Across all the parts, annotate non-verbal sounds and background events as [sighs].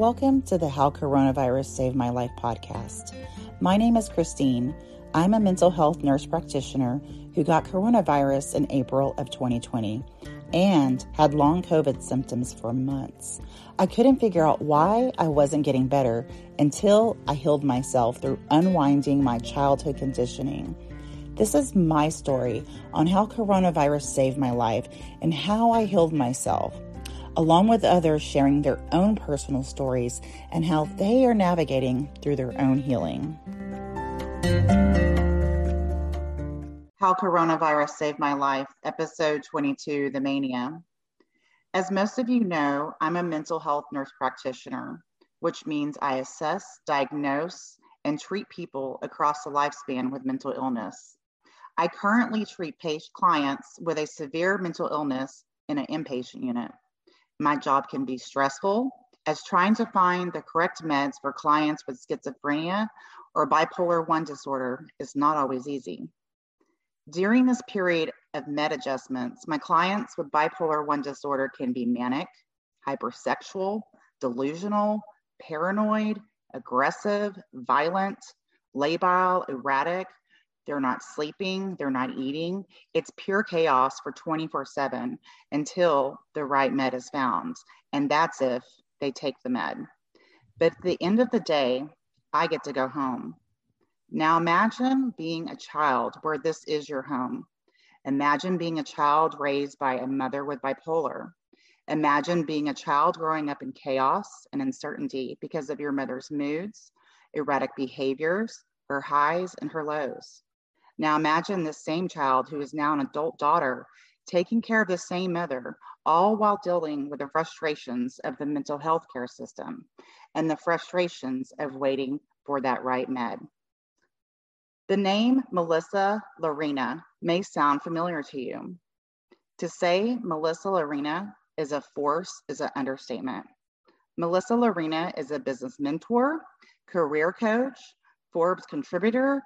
Welcome to the How Coronavirus Saved My Life podcast. My name is Christine. I'm a mental health nurse practitioner who got coronavirus in April of 2020 and had long COVID symptoms for months. I couldn't figure out why I wasn't getting better until I healed myself through unwinding my childhood conditioning. This is my story on how coronavirus saved my life and how I healed myself along with others sharing their own personal stories and how they are navigating through their own healing. How Coronavirus Saved My Life, Episode 22 The Mania. As most of you know, I'm a mental health nurse practitioner, which means I assess, diagnose, and treat people across the lifespan with mental illness. I currently treat patient clients with a severe mental illness in an inpatient unit. My job can be stressful, as trying to find the correct meds for clients with schizophrenia or bipolar 1 disorder is not always easy. During this period of med adjustments, my clients with bipolar 1 disorder can be manic, hypersexual, delusional, paranoid, aggressive, violent, labile, erratic, they're not sleeping, they're not eating. It's pure chaos for 24 7 until the right med is found. And that's if they take the med. But at the end of the day, I get to go home. Now imagine being a child where this is your home. Imagine being a child raised by a mother with bipolar. Imagine being a child growing up in chaos and uncertainty because of your mother's moods, erratic behaviors, her highs and her lows. Now imagine this same child who is now an adult daughter taking care of the same mother, all while dealing with the frustrations of the mental health care system and the frustrations of waiting for that right med. The name Melissa Llarena may sound familiar to you. To say Melissa Llarena is a force is an understatement. Melissa Llarena is a business mentor, career coach, Forbes contributor,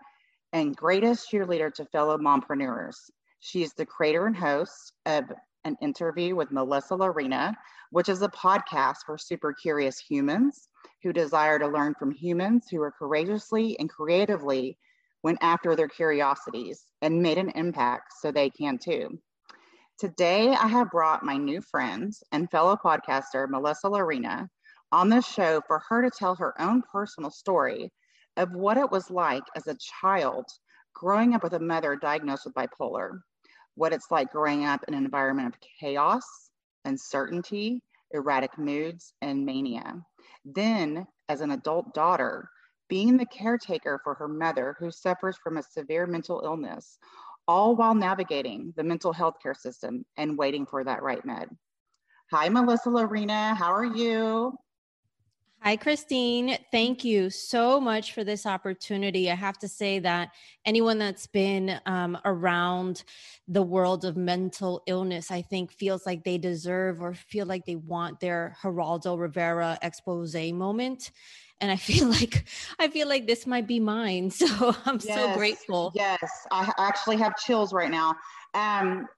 and greatest cheerleader to fellow mompreneurs. She is the creator and host of an interview with Melissa Llarena, which is a podcast for super curious humans who desire to learn from humans who are courageously and creatively went after their curiosities and made an impact so they can too. Today, I have brought my new friend and fellow podcaster, Melissa Llarena, on this show for her to tell her own personal story of what it was like as a child growing up with a mother diagnosed with bipolar, what it's like growing up in an environment of chaos, uncertainty, erratic moods, and mania. Then, as an adult daughter, being the caretaker for her mother who suffers from a severe mental illness, all while navigating the mental health care system and waiting for that right med. Hi, Melissa Llarena. How are you? Hi, Christine. Thank you so much for this opportunity. I have to say that anyone that's been um, around the world of mental illness, I think, feels like they deserve or feel like they want their Geraldo Rivera expose moment. And I [laughs] feel like I feel like this might be mine. [laughs] So I'm yes, so grateful. Yes, I actually have chills right now. Um,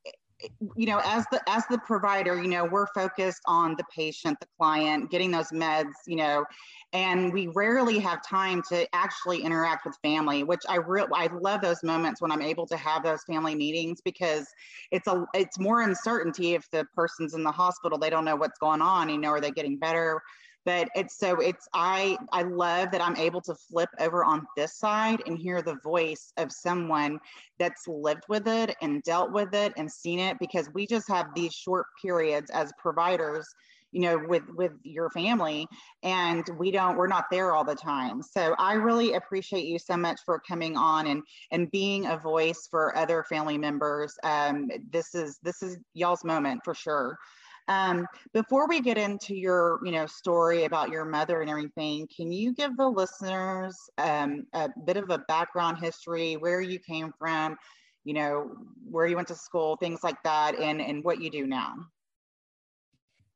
you know as the as the provider you know we're focused on the patient the client getting those meds you know and we rarely have time to actually interact with family which i real i love those moments when i'm able to have those family meetings because it's a it's more uncertainty if the person's in the hospital they don't know what's going on you know are they getting better but it's so it's i i love that i'm able to flip over on this side and hear the voice of someone that's lived with it and dealt with it and seen it because we just have these short periods as providers you know with with your family and we don't we're not there all the time. So i really appreciate you so much for coming on and and being a voice for other family members. Um this is this is y'all's moment for sure um, before we get into your, you know, story about your mother and everything, can you give the listeners um, a bit of a background history, where you came from, you know, where you went to school, things like that, and and what you do now?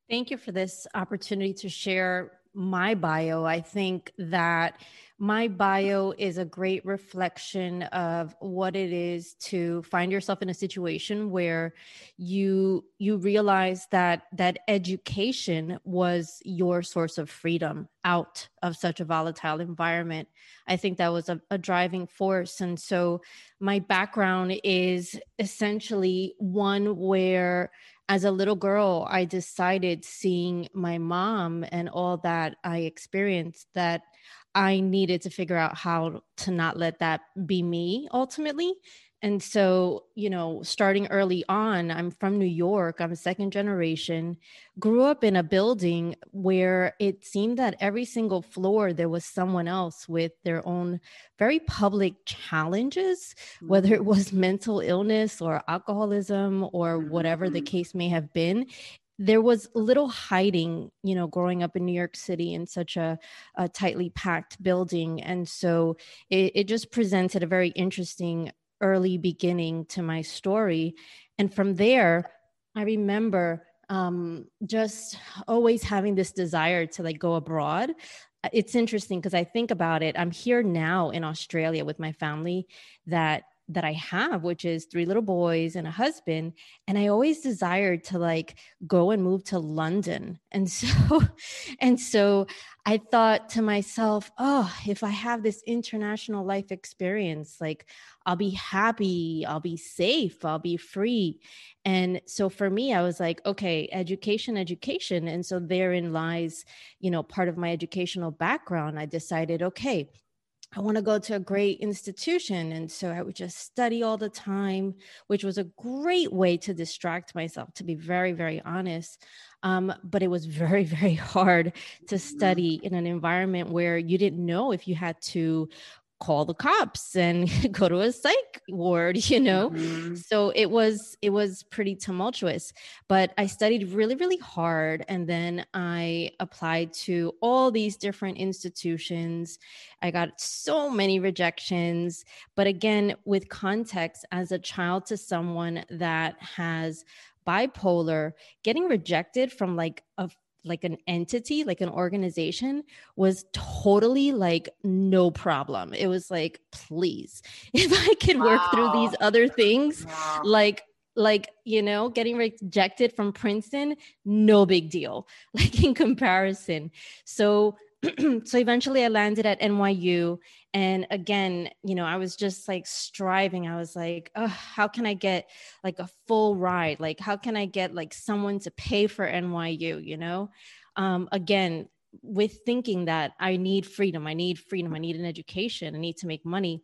Thank you for this opportunity to share my bio, I think that my bio is a great reflection of what it is to find yourself in a situation where you you realize that that education was your source of freedom out of such a volatile environment. I think that was a, a driving force. And so my background is essentially one where as a little girl, I decided seeing my mom and all that I experienced that I needed to figure out how to not let that be me ultimately. And so, you know, starting early on, I'm from New York, I'm a second generation, grew up in a building where it seemed that every single floor there was someone else with their own very public challenges, whether it mm. was [laughs] mental illness or alcoholism or whatever the mm-hmm. case may have been there was little hiding, you know, growing up in New York City in such a, a tightly packed building. And so it, it just presented a very interesting early beginning to my story. And from there, I remember um, just always having this desire to like go abroad. It's interesting because I think about it. I'm here now in Australia with my family that that I have, which is three little boys and a husband. And I always desired to like go and move to London. [laughs] And so, and so I thought to myself, oh, if I have this international life experience, like I'll be happy, I'll be safe, I'll be free. And so for me, I was like, okay, education, education. And so therein lies, you know, part of my educational background. I decided, okay, I want to go to a great institution. And so I would just study all the time, which was a great way to distract myself, to be very, very honest. Um, but it was [laughs] very, very hard to mm-hmm. study in an environment where you didn't know if you had to call the cops and [laughs] go to a psych ward you know mm-hmm. so it was it was pretty tumultuous but i studied really really hard and then i applied to all these different institutions i got so many rejections but again with context as a child to someone that has bipolar getting rejected from like a like an entity, like an organization, was totally like no problem. It was like, please, [laughs] if I could wow. work through these other things, wow. like like you know getting rejected from princeton no big deal [laughs] like in comparison so [clears throat] so eventually I landed at NYU. And again, you know, I was just like striving. I was like, oh, how can I get like a full ride? Like, how can I get like someone to pay for NYU, you know? Um, again, with thinking that I need freedom, I need freedom, I need an education, I need to make money.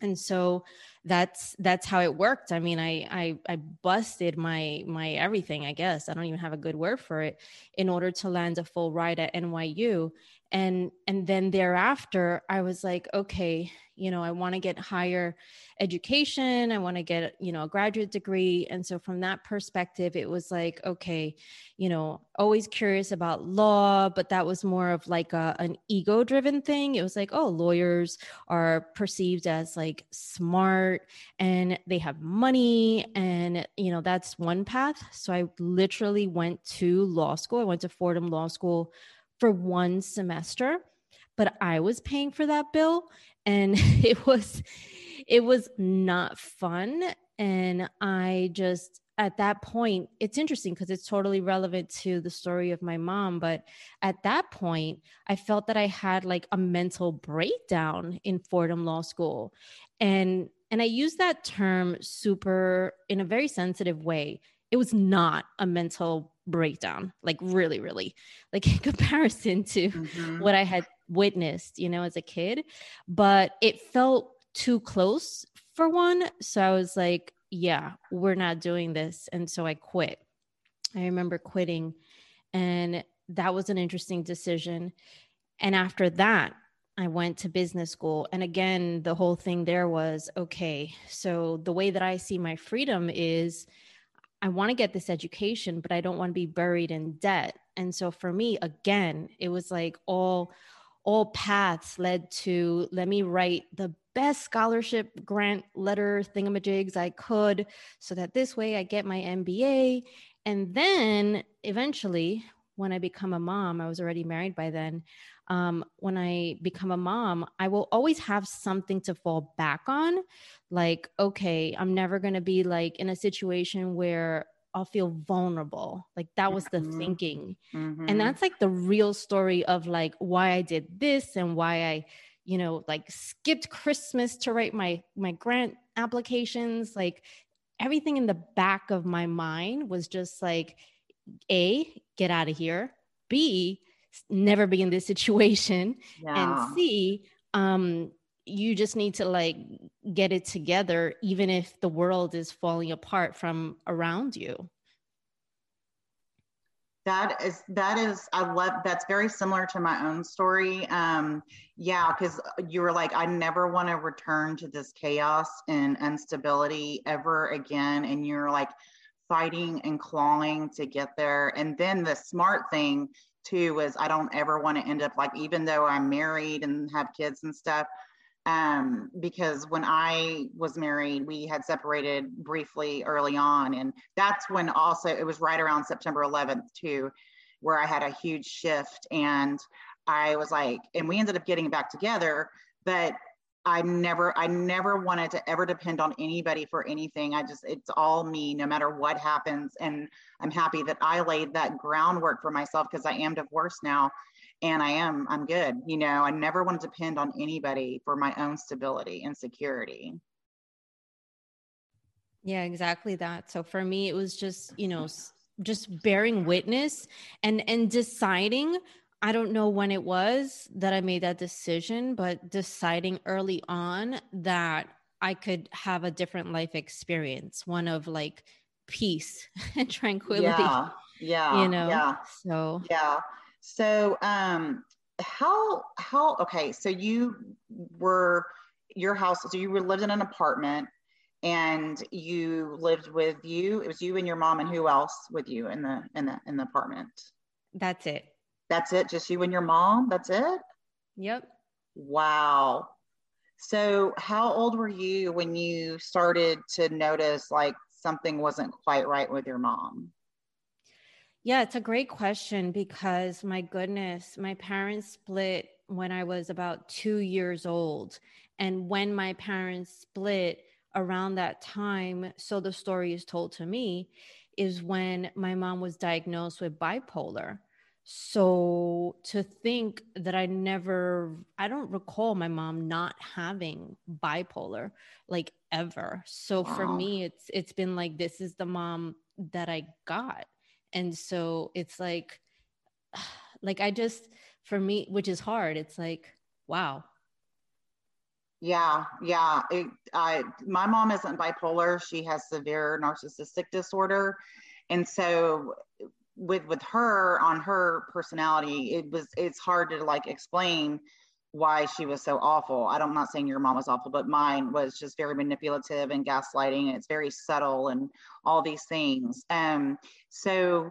And so that's that's how it worked. I mean, I I I busted my my everything, I guess. I don't even have a good word for it in order to land a full ride at NYU and and then thereafter i was like okay you know i want to get higher education i want to get you know a graduate degree. And so from that perspective it was like okay you know always curious about law but that was more of like a, an ego driven thing. It was like oh lawyers are perceived as like smart and they have money and you know that's one path. So i literally went to law school. I went to fordham law school for one semester, but I was paying for that bill and [laughs] it was it was not fun. And I just at that point it's interesting because it's totally relevant to the story of my mom but at that point i felt that i had like a mental breakdown in fordham law school. And and i use that term super in a very sensitive way. It was not a mental breakdown like really really like [laughs] in comparison to mm-hmm. what i had witnessed you know as a kid. But it felt too close for one. So i was like yeah we're not doing this. And so i quit. I remember quitting and that was an interesting decision. And after that I went to business school. And again, the whole thing there was okay, so the way that I see my freedom is I want to get this education, but I don't want to be buried in debt. And so for me, again, it was like all all paths led to let me write the best scholarship grant letter thingamajigs I could so that this way I get my MBA. And then eventually, when I become a mom, I was already married by then. Um, when I become a mom, I will always have something to fall back on. Like, okay, I'm never going to be like in a situation where I'll feel vulnerable. Like that was the mm-hmm. thinking. Mm-hmm. And that's like the real story of like why I did this and why I, you know, like skipped Christmas to write my my grant applications. Like everything in the back of my mind was just like a get out of here b never be in this situation yeah. and c um you just need to like get it together even if the world is falling apart from around you. That is that is i love that's very similar to my own story. Um yeah because you were like i never want to return to this chaos and instability ever again and you're like fighting and clawing to get there. And then the smart thing too is i don't ever want to end up like even though i'm married and have kids and stuff um, because when I was married, we had separated briefly early on. And that's when also it was right around September 11th, too, where I had a huge shift. And I was like, and we ended up getting back together, but I never, I never wanted to ever depend on anybody for anything. I just, it's all me, no matter what happens. And I'm happy that I laid that groundwork for myself because I am divorced now and I am, I'm good. You know, I never want to depend on anybody for my own stability and security. Yeah, exactly that. So for me, it was just, you know, just bearing witness and and deciding I don't know when it was that I made that decision, but deciding early on that I could have a different life experience, one of like peace [laughs] and tranquility. Yeah. Yeah. You know. Yeah. So Yeah. So, um, how how okay? So you were your house. So you were lived in an apartment, and you lived with you. It was you and your mom, and who else with you in the in the in the apartment? That's it. That's it. Just you and your mom. That's it. Yep. Wow. So, how old were you when you started to notice like something wasn't quite right with your mom? Yeah, it's a great question because my goodness, my parents split when I was about two years old. And when my parents split around that time, so the story is told to me, is when my mom was diagnosed with bipolar. So to think that I never, I don't recall my mom not having bipolar like ever. So wow. for me, it's it's been like this is the mom that I got and so it's like [sighs] like i just for me which is hard it's like wow yeah yeah it, I, my mom isn't bipolar she has severe narcissistic disorder and so with with her on her personality it was it's hard to like explain why she was so awful. I don't, I'm not saying your mom was awful, but mine was just very manipulative and gaslighting. And it's very subtle and all these things. Um, so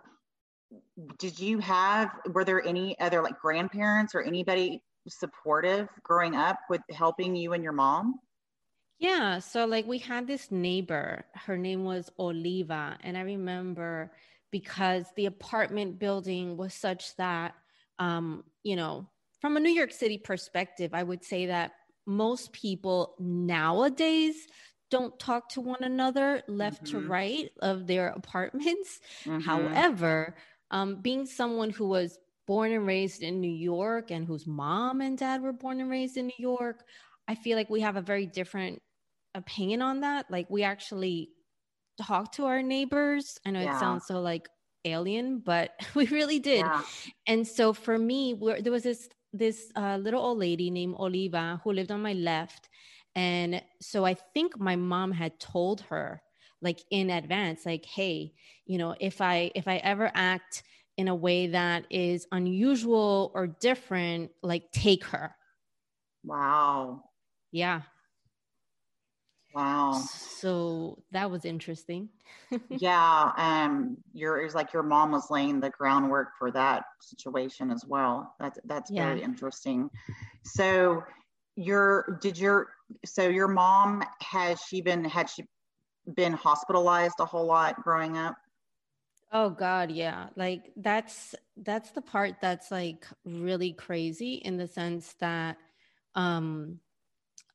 did you have, were there any other like grandparents or anybody supportive growing up with helping you and your mom? Yeah. So like we had this neighbor, her name was Oliva. And I remember because the apartment building was such that, um, you know, from a New York City perspective, I would say that most people nowadays don't talk to one another left mm-hmm. to right of their apartments. Mm-hmm. However, um, being someone who was born and raised in New York and whose mom and dad were born and raised in New York, I feel like we have a very different opinion on that. Like we actually talk to our neighbors. I know yeah. it sounds so like alien, but [laughs] we really did. Yeah. And so for me, there was this this uh, little old lady named Oliva who lived on my left. And so I think my mom had told her like in advance, like, hey, you know, if I if I ever act in a way that is unusual or different, like take her. Wow. Yeah. Wow. So that was interesting. [laughs] yeah. Um, your it was like your mom was laying the groundwork for that situation as well. That's that's yeah. very interesting. So your did your so your mom has she been had she been hospitalized a whole lot growing up? Oh god, yeah. Like that's that's the part that's like really crazy in the sense that um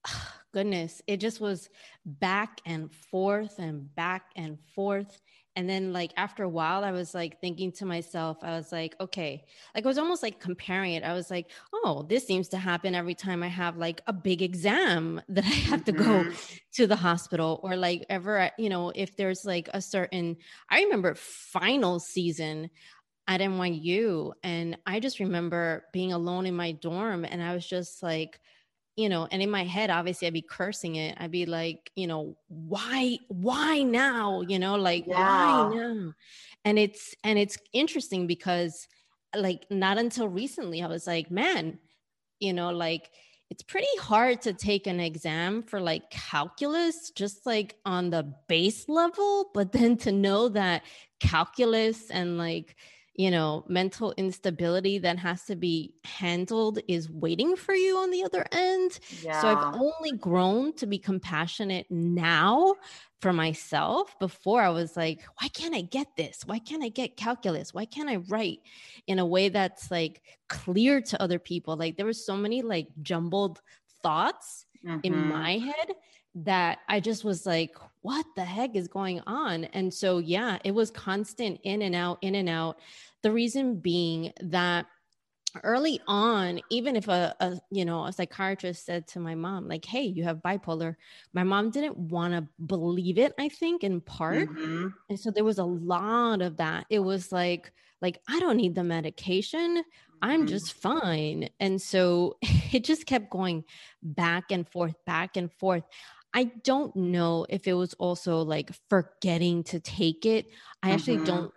[sighs] goodness, it just was back and forth and back and forth and then like after a while i was like thinking to myself i was like okay like i was almost like comparing it i was like oh this seems to happen every time i have like a big exam [laughs] that i have to go mm-hmm. to the hospital or like ever you know if there's like a certain i remember final season at NYU and I just remember being alone in my dorm and I was just like you know and in my head obviously i'd be cursing it. I'd be like you know why why now? You know like yeah. why now? And it's and it's interesting because like not until recently i was like man you know like it's pretty hard to take an exam for like calculus just like on the base level but then to know that calculus and like you know, mental instability that has to be handled is waiting for you on the other end. Yeah. So I've only grown to be compassionate now for myself. Before I was like, why can't I get this? Why can't I get calculus? Why can't I write in a way that's like clear to other people? Like there were so many like jumbled thoughts mm-hmm. in my head that I just was like, what the heck is going on? And so, yeah, it was constant in and out, in and out. The reason being that early on even if a, a, you know a psychiatrist said to my mom like hey you have bipolar my mom didn't want to believe it i think in part mm-hmm. and so there was a lot of that it was like like i don't need the medication i'm mm-hmm. just fine and so [laughs] it just kept going back and forth back and forth I don't know if it was also like forgetting to take it. I actually mm-hmm. don't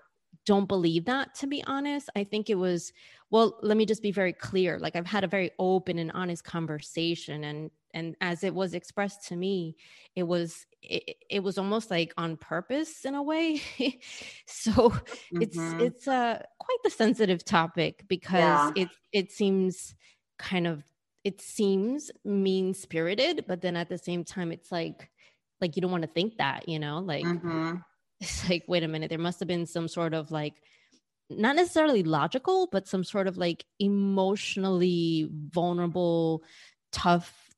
don't believe that to be honest. I think it was well, let me just be very clear. Like I've had a very open and honest conversation and and as it was expressed to me, it was it, it was almost like on purpose in a way. [laughs] so mm-hmm. it's it's a quite the sensitive topic because yeah. it it seems kind of it seems mean spirited, but then at the same time, it's like, like you don't want to think that, you know, like mm-hmm. [laughs] it's like, wait a minute, there must have been some sort of like, not necessarily logical, but some sort of like emotionally vulnerable, tough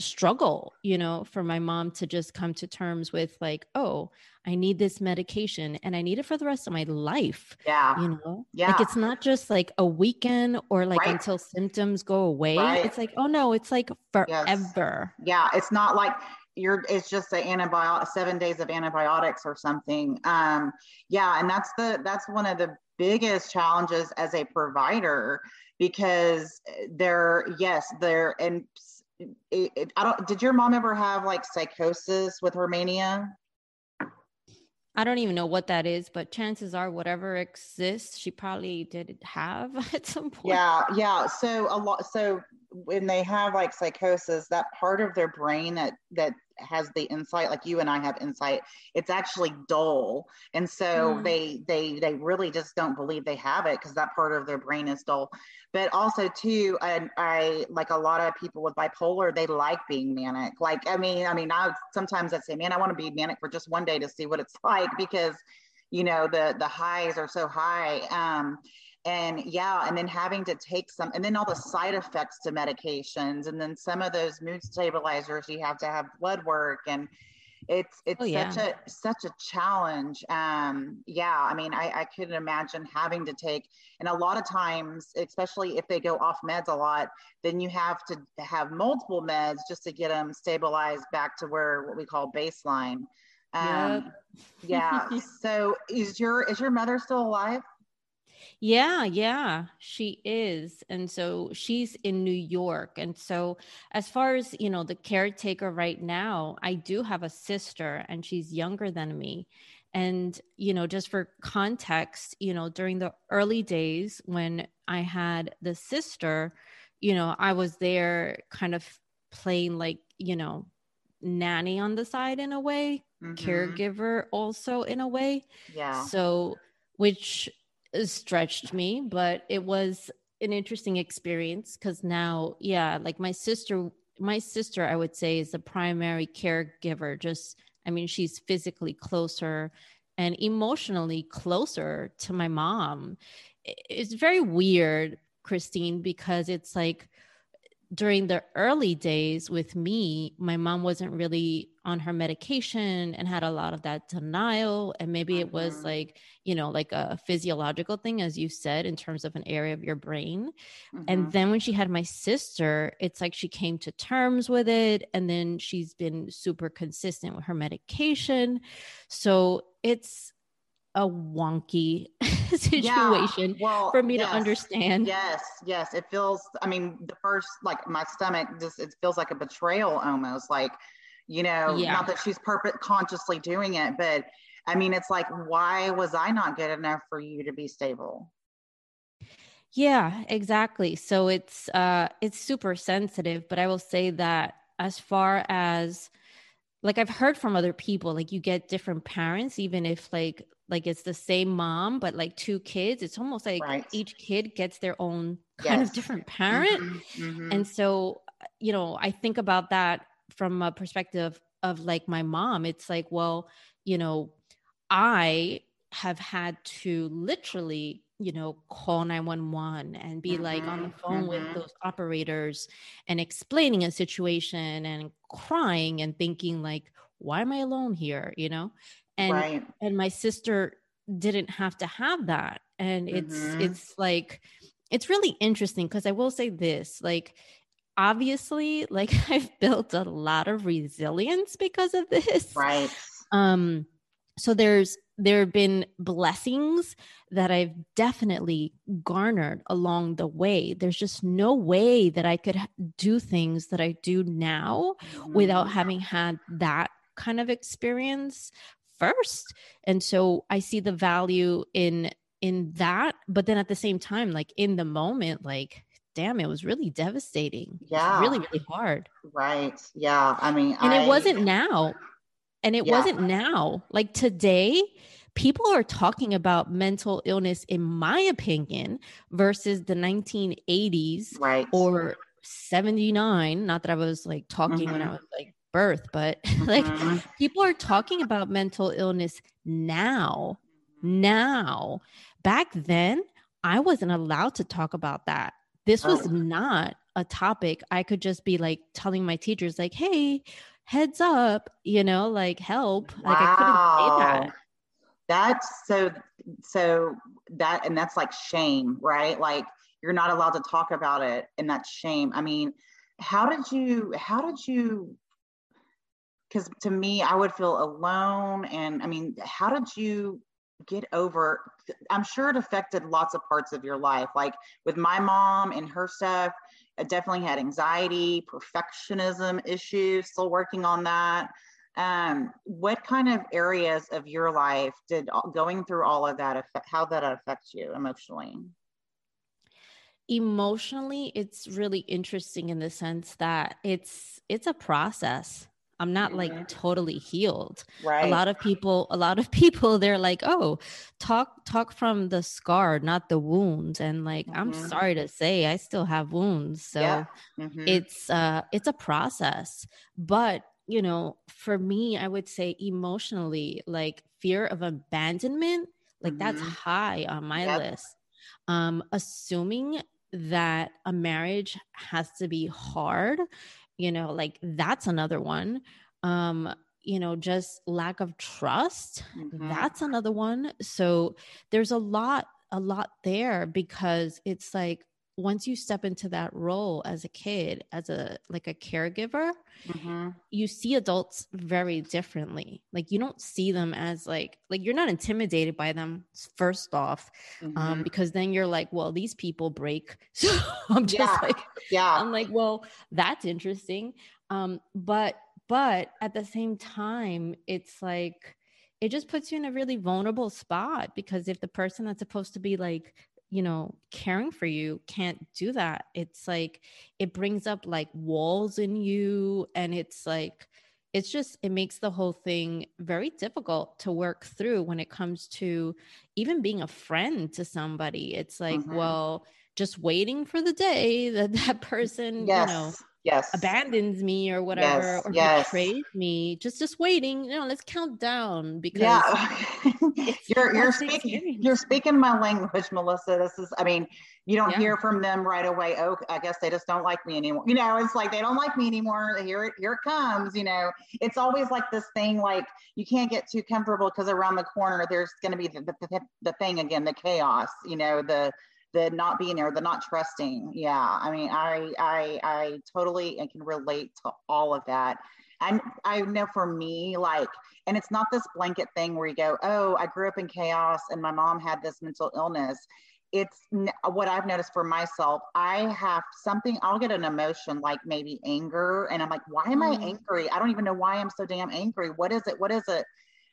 struggle, you know, for my mom to just come to terms with like, oh, I need this medication and I need it for the rest of my life. Yeah. You know? Yeah. Like it's not just like a weekend or like right. until symptoms go away. Right. It's like, oh no, it's like forever. Yes. Yeah. It's not like you're it's just an antibiotic seven days of antibiotics or something. Um, yeah, and that's the that's one of the biggest challenges as a provider because they're yes, they're and it, it, I don't. Did your mom ever have like psychosis with her mania? I don't even know what that is, but chances are, whatever exists, she probably did have [laughs] at some point. Yeah, yeah. So a lot. So when they have like psychosis, that part of their brain that that has the insight like you and i have insight it's actually dull. And so mm. they they they really just don't believe they have it because that part of their brain is dull. But also too I, I like a lot of people with bipolar they like being manic. Like i mean i mean i sometimes i say man i want to be manic for just one day to see what it's [laughs] like because you know the the highs are so high. Um and yeah and then having to take some and then all the side effects to medications and then some of those mood stabilizers you have to have blood work and it's it's oh, yeah. such a such a challenge um yeah i mean i i couldn't imagine having to take and a lot of times especially if they go off meds a lot then you have to have multiple meds just to get them stabilized back to where what we call baseline um yep. yeah [laughs] so is your is your mother still alive yeah, yeah, she is. And so she's in New York. And so, as far as, you know, the caretaker right now, I do have a sister and she's younger than me. And, you know, just for context, you know, during the early days when I had the sister, you know, I was there kind of playing like, you know, nanny on the side in a way, mm-hmm. caregiver also in a way. Yeah. So, which stretched me, but it was an interesting experience because now, yeah, like my sister, my sister, I would say, is the primary caregiver. Just, I mean, she's physically closer and emotionally closer to my mom. It's very weird, Christine, because it's like during the early days with me, my mom wasn't really on her medication and had a lot of that denial. And maybe it was mm-hmm. like, you know, like a physiological thing, as you said, in terms of an area of your brain. Mm-hmm. And then when she had my sister, it's like she came to terms with it. And then she's been super consistent with her medication. So it's, a wonky [laughs] situation yeah, well, for me yes, to understand. Yes, yes. It feels, I mean, the first, like my stomach just, it feels like a betrayal almost. Like, you know, yeah. not that she's perfect consciously doing it, but I mean, it's like, why was I not good enough for you to be stable? Yeah, exactly. So it's uh it's super sensitive, but I will say that as far as like I've heard from other people, like you get different parents, even if like like it's the same mom but like two kids it's almost like right. each kid gets their own kind yes. of different parent mm-hmm, mm-hmm. and so you know i think about that from a perspective of like my mom it's like well you know i have had to literally you know call 911 and be mm-hmm, like on the mm-hmm, phone with mm-hmm. those operators and explaining a situation and crying and thinking like why am i alone here you know and right. and my sister didn't have to have that and it's mm-hmm. it's like it's really interesting because i will say this like obviously like [laughs] i've built a lot of resilience because of this right um so there's there have been blessings that I've definitely garnered along the way. There's just no way that I could do things that I do now mm-hmm. without having had that kind of experience first. And so i see the value in in that but then at the same time like in the moment like damn it was really devastating. Yeah really really hard. Right. Yeah. I mean and I, it wasn't now. And it yeah. wasn't now. Like today people are talking about mental illness in my opinion versus the 1980s right. or 79 not that i was like talking mm-hmm. when i was like birth, but [laughs] like mm-hmm. people are talking about mental illness now. Now, back then, I wasn't allowed to talk about that. This was oh. not a topic I could just be like telling my teachers, like, hey, heads up, you know, like help. Wow. Like I couldn't say that. That's so so that and that's like shame, right? Like you're not allowed to talk about it and that's shame. I mean, how did you how did you because to me i would feel alone and i mean how did you get over i'm sure it affected lots of parts of your life like with my mom and her stuff i definitely had anxiety perfectionism issues still working on that. Um, what kind of areas of your life did going through all of that affect how that affects you emotionally? Emotionally it's really interesting in the sense that it's it's a process I'm not like mm-hmm. totally healed. Right. A lot of people, a lot of [laughs] people, they're like, oh, talk, talk from the scar, not the wound. And like, mm-hmm. I'm sorry to say, I still have wounds. So yeah. mm-hmm. it's uh it's a process. But you know, for me, I would say emotionally, like fear of abandonment, like that's mm-hmm. high on my yep. list. Um, assuming that a marriage has to be hard you know like that's another one um you know just lack of trust mm-hmm. that's another one so there's a lot a lot there because it's like once you step into that role as a kid as a like a caregiver mm-hmm. you see adults very differently like you don't see them as like like you're not intimidated by them first off um, mm-hmm. um because then you're like well these people break [laughs] so i'm just yeah. like yeah i'm like well that's interesting um but but at the same time it's like it just puts you in a really vulnerable spot because if the person that's supposed to be like you know caring for you can't do that it's like it brings up like walls in you and it's like it's just it makes the whole thing very difficult to work through when it comes to even being a friend to somebody it's like mm-hmm. well just waiting for the day that [laughs] that person, yes. you know, yes. abandons me or whatever yes, or yes. betrays me just just waiting you know let's count down because [laughs] yeah you're you're speaking you're speaking my language melissa. This is i mean you don't yeah. hear from them right away oh i guess they just don't like me anymore. You know it's like they don't like me anymore. Here it here it comes you know? It's always like this thing like you can't get too comfortable because around the corner there's going to be the, the, the thing again the chaos you know the the not being there, the not trusting. Yeah, I mean, I I I totally can relate to all of that. And I know for me, like, and it's not this blanket thing where you go, oh, I grew up in chaos and my mom had this mental illness. It's what I've noticed for myself. I have something, I'll get an emotion like maybe anger, and I'm like, why am I mm. angry? I don't even know why I'm so damn angry. What is it? What is it?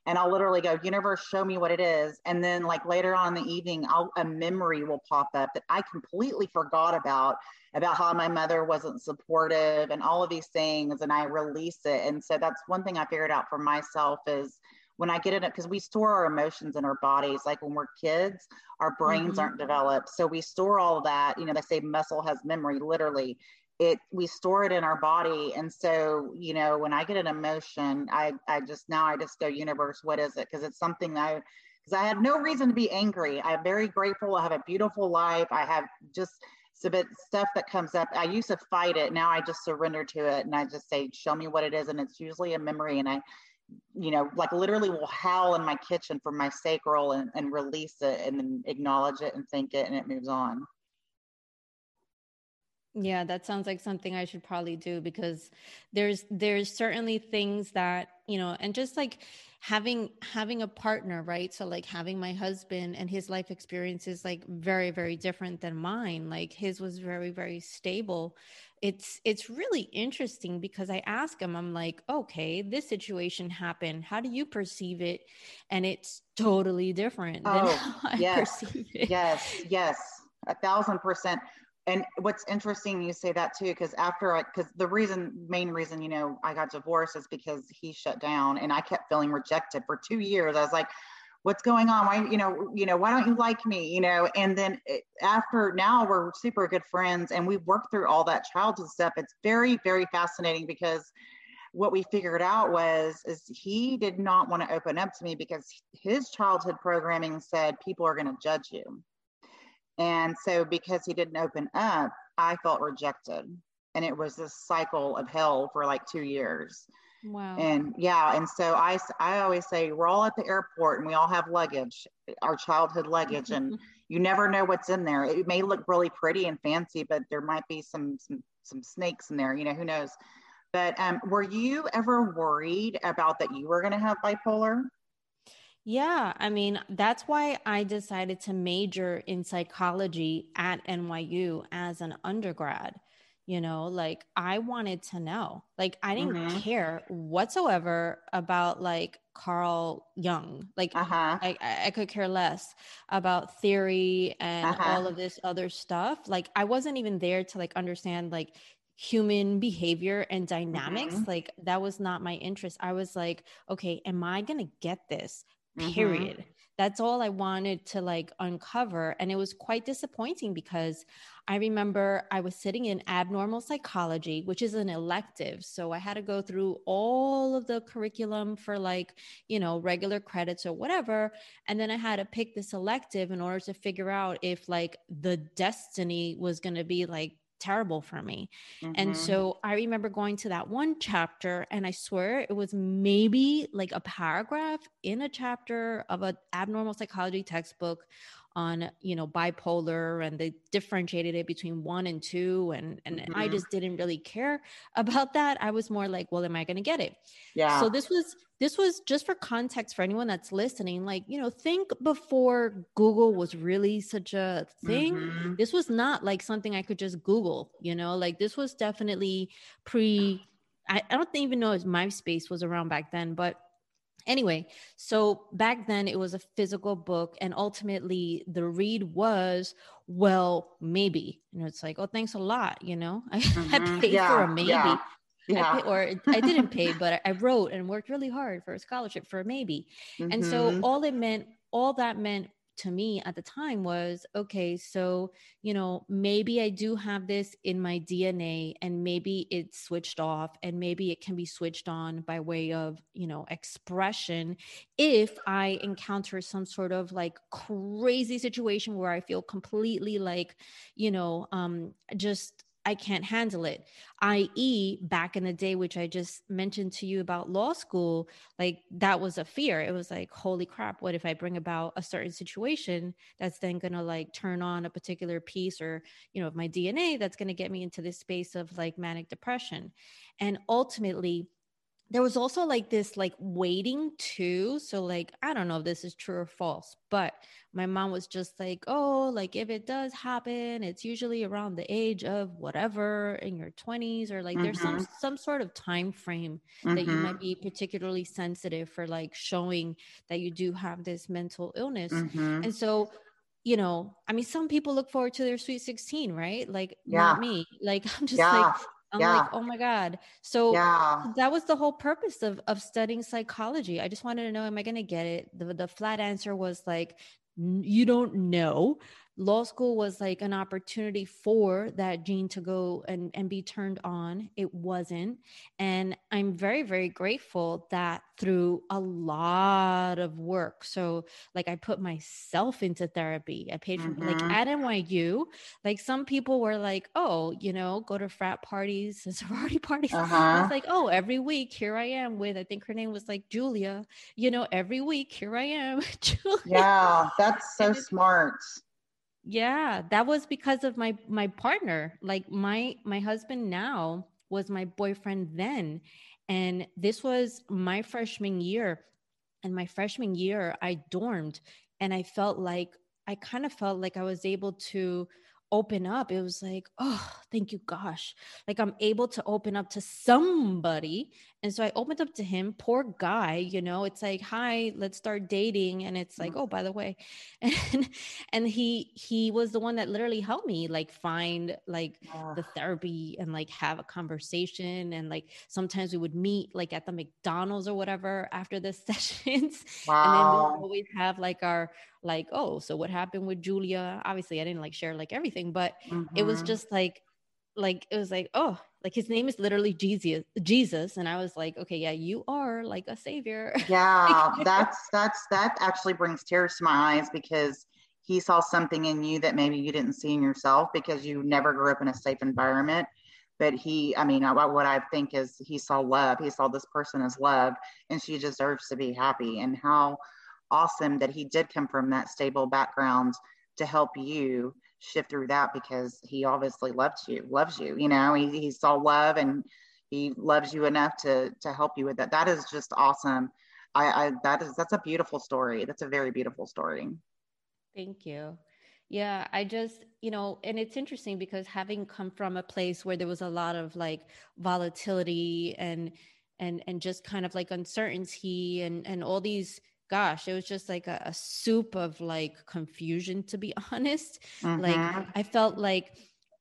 And I'll literally go, universe, show me what it is. And then like later on in the evening, I'll, a memory will pop up that I completely forgot about, about how my mother wasn't supportive and all of these things. And I release it. And so that's one thing I figured out for myself is when I get it, because we store our emotions in our bodies. Like when we're kids, our brains mm-hmm. aren't developed. So we store all that, you know, they say muscle has memory literally it we store it in our body. And so you know when i get an emotion i i just now i just go universe what is it? Because it's something i because i had no reason to be angry. I'm very grateful. I have a beautiful life. I have just so but stuff that comes up. I used to fight it. Now i just surrender to it and i just say show me what it is. And it's usually a memory and i you know like literally will howl in my kitchen for my sacral and, and release it and then acknowledge it and think it and it moves on yeah, that sounds like something I should probably do because there's there's certainly things that, you know, and just like having having a partner, right? So like having my husband and his life experience is like very very different than mine. Like his was very very stable. It's it's really interesting because I ask him I'm like, "Okay, this situation happened. How do you perceive it?" And it's totally different oh, than [laughs] how I perceive it. Yes, yes. A thousand percent and what's interesting you say that too because after i because the reason main reason you know i got divorced is because he shut down and i kept feeling rejected for two years. I was like what's going on? Why you know you know why don't you like me? You know and then after now we're super good friends and we've worked through all that childhood stuff. It's very very fascinating because what we figured out was is he did not want to open up to me because his childhood programming said people are going to judge you and so because he didn't open up, I felt rejected. And it was this cycle of hell for like two years. Wow. And yeah, and so I, I always say we're all at the airport and we all have luggage, our childhood luggage, and [laughs] you never know what's in there. It may look really pretty and fancy, but there might be some some, some snakes in there. You know, who knows? But um, were you ever worried about that you were going to have bipolar? Yeah, I mean, that's why I decided to major in psychology at NYU as an undergrad. You know, like I wanted to know. Like I didn't mm-hmm. care whatsoever about like Carl Jung. Like uh-huh. I, I could care less about theory and uh-huh. all of this other stuff. Like I wasn't even there to like understand like human behavior and dynamics mm-hmm. like that was not my interest i was like okay am i going to get this. Period. Mm-hmm. That's all I wanted to like uncover. And it was quite disappointing because I remember I was sitting in abnormal psychology, which is an elective. So I had to go through all of the curriculum for like, you know, regular credits or whatever. And then I had to pick this elective in order to figure out if like the destiny was going to be like terrible for me. Mm-hmm. And so I remember going to that one chapter and I swear it was maybe like a paragraph in a chapter of an abnormal psychology textbook on you know bipolar and they differentiated it between one and two and and mm-hmm. i just didn't really care [laughs] about that i was more like well am i going to get it yeah so this was this was just for context for anyone that's listening like you know think before google was really such a thing mm-hmm. this was not like something i could just google you know like this was definitely pre I, I don't even know if myspace was around back then but Anyway, so back then it was a physical book, and ultimately the read was, well, maybe. You know, it's like, oh, thanks a lot. You know, [laughs] I, mm-hmm. I paid yeah, for a maybe. Yeah. Yeah. I pay, or I didn't pay, but I wrote and worked really hard for a scholarship for a maybe. Mm-hmm. And so mm-hmm. all it meant, all that meant to me at the time was okay, so, you know, maybe I do have this in my DNA and maybe it's switched off and maybe it can be switched on by way of, you know, expression if I encounter some sort of like crazy situation where I feel completely like, you know, um, just I can't handle it. I.e., back in the day, which I just mentioned to you about law school, like that was a fear. It was like, holy crap, what if I bring about a certain situation that's then gonna like turn on a particular piece or, you know, of my DNA that's gonna get me into this space of like manic depression. And ultimately, there was also like this like waiting too so like i don't know if this is true or false but my mom was just like oh like if it does happen it's usually around the age of whatever in your 20s or like mm-hmm. there's some mm-hmm. some sort of time frame mm-hmm. that you might mm-hmm. be particularly sensitive for like showing that you do have this mental illness mm-hmm. and so you know, I mean, some people look forward to their sweet 16, right? Like, yeah. not me. Like, [laughs] I'm just yeah. like, I'm yeah. like, oh my God. So yeah. that was the whole purpose of, of studying psychology. I just wanted to know, am I going to get it? The, the flat answer was like, you don't know law school was like an opportunity for that gene to go and, and be turned on. It wasn't. And I'm very, very grateful that through a lot of work. So, like, I put myself into therapy. I paid for, mm-hmm. like, at NYU, like, some people were like, oh, you know, go to frat parties [laughs] and sorority parties. Uh-huh. [laughs] I was like, oh, every week, here I am with, I think her name was like Julia, you know, every week, here I am. [laughs] Julia. Yeah, that's so smart yeah that was because of my my partner like my my husband now was my boyfriend then and this was my freshman year and my freshman year i dormed and i felt like i kind of felt like i was able to open up. It was like oh thank you gosh. Like i'm able to open up to somebody and so i opened up to him poor guy you know it's like hi let's start dating and it's like mm-hmm. oh by the way [laughs] and and he he was the one that literally helped me like find like the therapy and like have a conversation and like sometimes we would meet like at the mcdonald's or whatever after the [laughs] sessions wow. and then we always have like our like oh so what happened with julia obviously i didn't like share like everything but mm-hmm. it was mm-hmm. just like like it was like oh like his name is literally jesus jesus and i was like okay yeah you are like a savior. [laughs] Yeah that's that's that actually brings tears to my eyes because he saw something in you that maybe you didn't see in yourself because you never grew up in a safe environment. But he i mean what i think is he saw love. He saw this person as love and she deserves to be happy. And how awesome that he did come from that stable background to help you shift through that because he obviously loves you, loves you. You know, he, he saw love and he loves you enough to to help you with that. That is just awesome. I, I that is that's a beautiful story. That's a very beautiful story. Thank you. Yeah, I just, you know, and it's interesting because having come from a place where there was a lot of like volatility and and and just kind of like uncertainty and and all these gosh, it was just like a, a soup of like confusion, to be [laughs] honest. Mm-hmm. Like, I felt like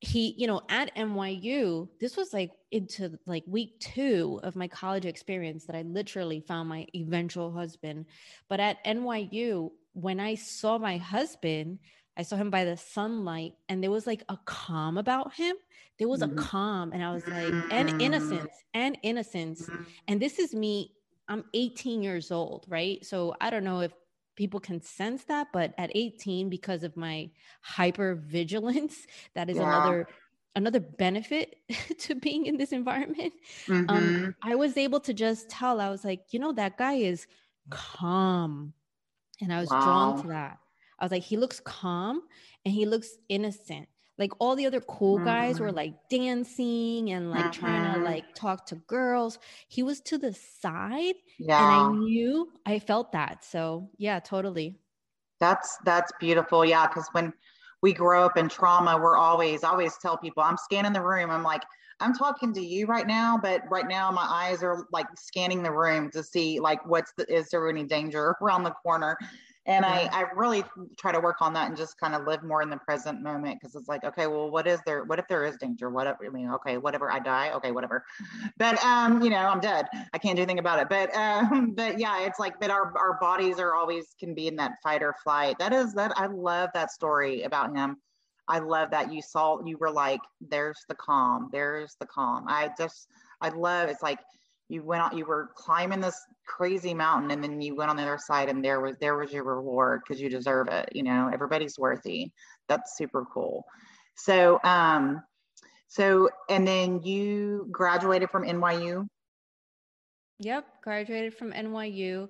he, you know, at NYU, this was like into like week two of my college experience that I literally found my eventual husband. But at NYU, when I saw my husband, I saw him by the sunlight and there was like a calm about him. There was mm-hmm. a calm, and I was like, and innocence, and innocence. Mm-hmm. And this is me I'm 18 years old, right? So I don't know if people can sense that, but at 18, because of my hyper vigilance, [laughs] that is yeah. another another benefit [laughs] to being in this environment. Um, mm-hmm. Um, I was able to just tell. I was like, you know, that guy is calm, and I was wow. drawn to that. I was like, he looks calm and he looks innocent like all the other cool guys mm-hmm. were like dancing and like mm-hmm. trying to mm-hmm. like talk to girls he was to the side yeah. and i knew i felt that so yeah totally that's that's beautiful yeah because when we grow up in trauma we're always I always tell people i'm scanning the room i'm like i'm talking to you right now but right now my eyes are like scanning the room to see like what's the is there any danger [laughs] around the corner and yeah. I, I really try to work on that and just kind of live more in the present moment because it's like okay well what is there what if there is danger? Whatever i mean okay whatever i die? Okay whatever. But um you know i'm dead. I can't do anything about it. But um but yeah it's like but our, our bodies are always can be in that fight or flight. That is that i love that story about him. I love that you saw you were like there's the calm there's the calm. I just i love it's like you went on you were climbing this crazy mountain and then you went on the other side and there was there was your reward because you deserve it you know everybody's worthy. That's super cool. So um so and then you graduated from nyu yep graduated from nyu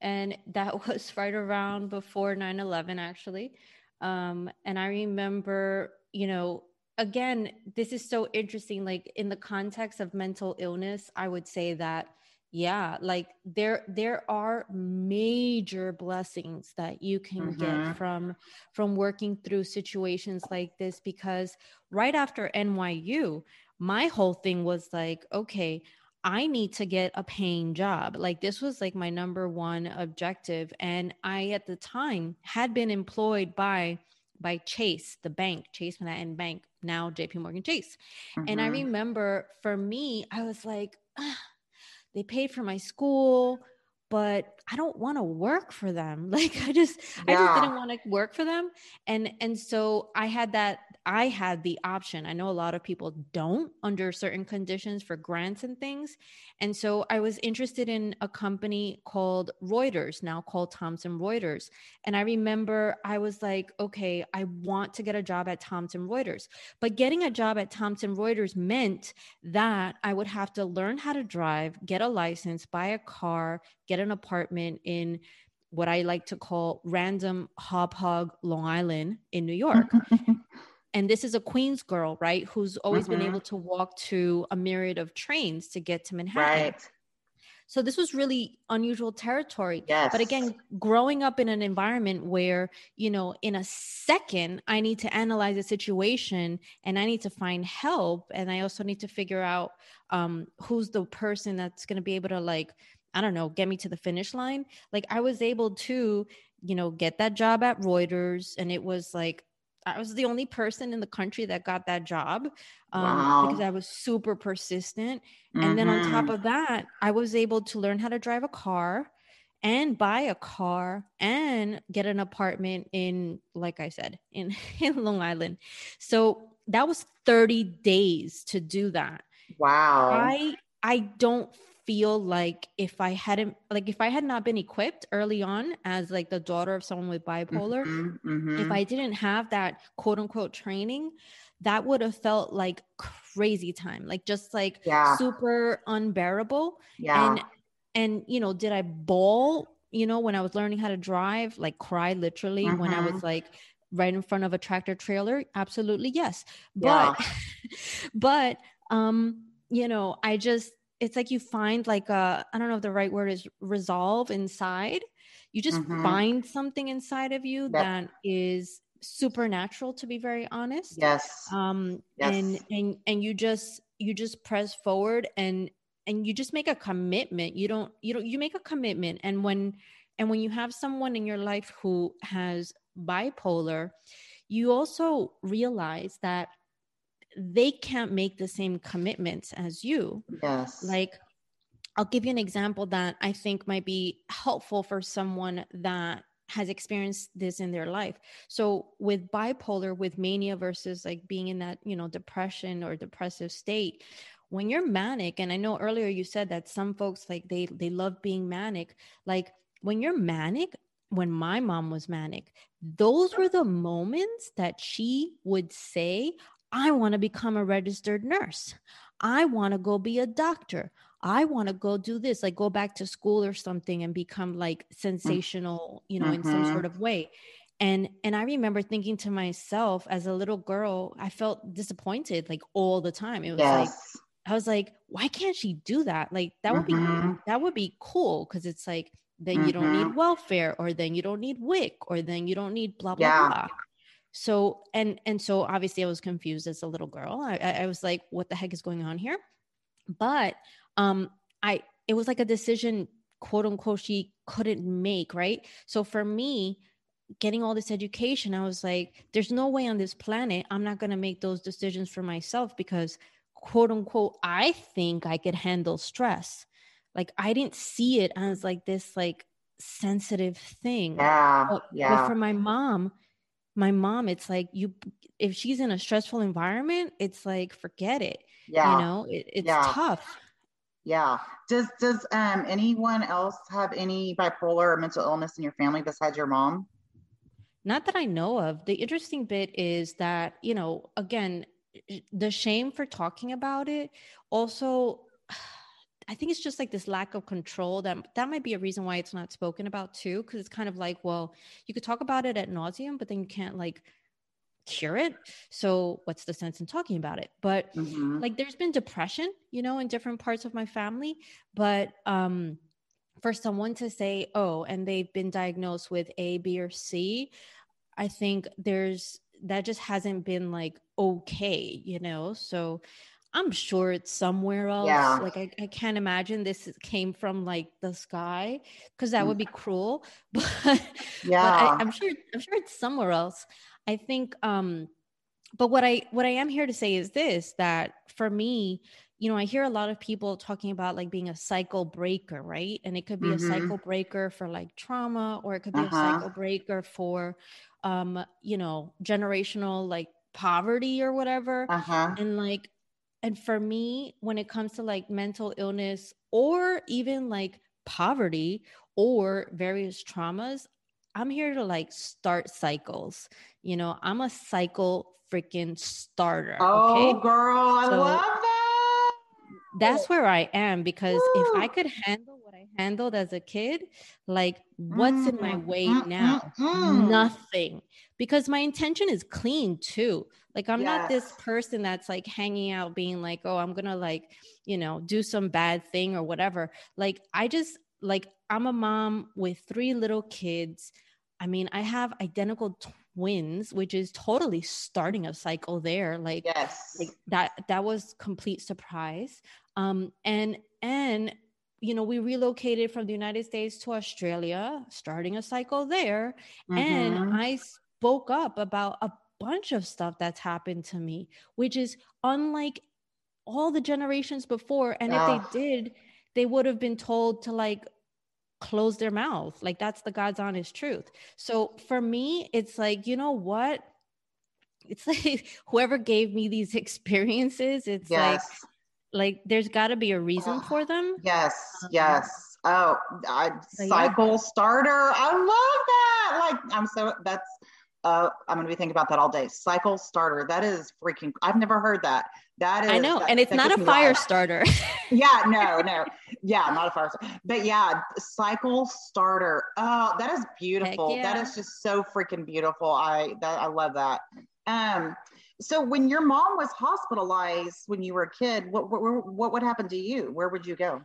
and that [laughs] was right around before 9-11 actually. Um and i remember you know again, this is so interesting. Like in the context of mental illness, I would say that yeah like there there are major blessings that you can mm-hmm. get from from working through situations like this because right after NYU my whole thing was like okay I need to get a paying job. Like this was like my number one objective and I at the time had been employed by by Chase, the bank, Chase Manhattan Bank, now JP Morgan Chase. Mm-hmm. And I mm-hmm. remember for me, I was like, ah, they paid for my school, but I don't want to work for them. [laughs] Like I just yeah. I just didn't want to work for them. And and so I had that I had the option. I know a lot of people don't under certain conditions for grants and things. And so I was interested in a company called Reuters, now called Thomson Reuters. And I remember I was like, okay, I want to get a job at Thomson Reuters. But getting a job at Thomson Reuters meant that I would have to learn how to drive, get a license, buy a car, get an apartment in what I like to call random Hauppauge Long Island in New [laughs] York. and this is a Queens girl, right? Who's always mm-hmm. been able to walk to a myriad of trains to get to Manhattan. Right. So this was really unusual territory. Yes. But again, growing up in an environment where, you know, in a second I need to analyze a situation and I need to find help. And I also need to figure out um, who's the person that's going to be able to like, I don't know, get me to the finish line. Like I was able to, you know, get that job at Reuters and it was like I was the only person in the country that got that job um, wow. because I was super persistent. Mm-hmm. And then on top mm-hmm. of that, I was able to learn how to drive a car and buy a car and get an apartment in, like I said, [laughs] in, in Long Island. So that was 30 days to do that. Wow. I I don't feel like if I hadn't like if I had not been equipped early on as like the daughter of someone with bipolar, mm-hmm, mm-hmm. if I didn't have that quote unquote training, that would have felt like crazy time, like just like yeah. super unbearable. Yeah. And and you know, did I bawl, you know, when I was learning how to drive, like cry literally mm-hmm. when I was mm-hmm. like right in front of a tractor trailer? Absolutely yes. But yeah. [laughs] but um, you know, I just it's like you find like a I don't know if the right word is resolve inside. You just mm-hmm. find something inside of you yep. that is supernatural to be very honest. Yes. Um yes. and and and you just you just press forward and and you just make a commitment. You don't you don't you make a commitment and when and when you have someone in your life who has bipolar, you also realize that they can't make the same commitments as you. Yes. Like, I'll give you an example that I think might be helpful for someone that has experienced this in their life. So with bipolar, with mania versus like being in that, you know, depression or depressive state, when you're manic, and I know earlier you said that some folks like they they love being manic, like when you're manic, when my mom was manic, those were the moments that she would say, I want to become a registered nurse. I want to go be a doctor. I want to go do this, like go back to school or something and become like mm. sensational, you know, mm-hmm. in some mm-hmm. sort of way. And and I remember thinking to myself as a little girl, I felt disappointed like all the time. It was yes. like I was like, why can't she do that? Like that would mm-hmm. be that would be cool because it's like then mm-hmm. you don't need mm-hmm. welfare or then you don't need WIC or then you don't need blah blah yeah. blah so and and so obviously i was confused as a little girl I, I was like what the heck is going on here but um i it was like a decision quote unquote she couldn't make, right? So for me, getting all this education, I was like, there's no way on this planet I'm not going to make those decisions for myself because, quote unquote, I think I could handle stress. Like, I didn't see it as like this, like, sensitive thing. Yeah. But, yeah. But for my mom, my mom, it's like, you, if she's in a stressful environment, it's like, forget it. Yeah. You know, it, it's yeah. tough. Yeah. Does does um anyone else have any bipolar or mental illness in your family besides your mom? Not that I know of. The interesting bit is that, you know, again, the shame for talking about it also I think it's just like this lack of control that that might be a reason why it's not spoken about too. Cause it's kind of like, well, you could talk about it at nauseum, but then you can't like cure it. So what's the sense in talking about it? But mm-hmm. like there's been depression, you know, in different parts of my family. But um for someone to say, oh, and they've been diagnosed with A, B, or C, I think there's that just hasn't been like okay, you know? So I'm sure it's somewhere else. Yeah. Like I, I can't imagine this came from like the sky because that would be cruel. [laughs] But yeah, but I, am sure I'm sure it's somewhere else. I think um but what I what I am here to say is this that for me, you know, I hear a lot of people talking about like being a cycle breaker, right? And it could be mm-hmm. a cycle breaker for like trauma, or it could be uh-huh. a cycle breaker for um, you know, generational like poverty or whatever. Uh-huh. And like and for me, when it comes to like mental illness or even like poverty or various traumas, I'm here to like start cycles. You know, I'm a cycle freaking starter. Oh, okay? girl, I so love that. That's where I am because Woo. if I could handle handled as a kid, like what's in my mm, way now? Mm, Nothing. Because my intention is clean too. Like I'm yes. not this person that's like hanging out being like, "Oh, I'm to like, you know, do some bad thing or whatever." Like I just like I'm a mom with three little kids. I mean, I have identical twins, which is totally starting a cycle there. Like, yes, like that that was complete surprise. Um, and and you know, we relocated from the United States to Australia, starting a cycle there. Mm-hmm. And I spoke up about a bunch of stuff that's happened to me, which is unlike all the generations before. And if they did, they would have been told to like close their mouth. Like that's the God's honest truth. So for me, it's like, you know what? It's [laughs] like whoever gave me these [laughs] experiences, it's yes. like like there's got to be a reason for [sighs] them. Yes, um, yes. Oh, I, cycle yeah. starter. I love that. Like I'm so that's uh, I'm to be thinking about that all day. Cycle starter. That is freaking. I've never heard that. That is. I know, that, and it's not a fire starter. [laughs] yeah, no, no, yeah, not a fire starter. But yeah, cycle starter. Oh, that is beautiful. Yeah. That is just so freaking beautiful. I that I love that. Um, so when your mom was hospitalized when you were a kid, what what what would happen to you? Where would you go?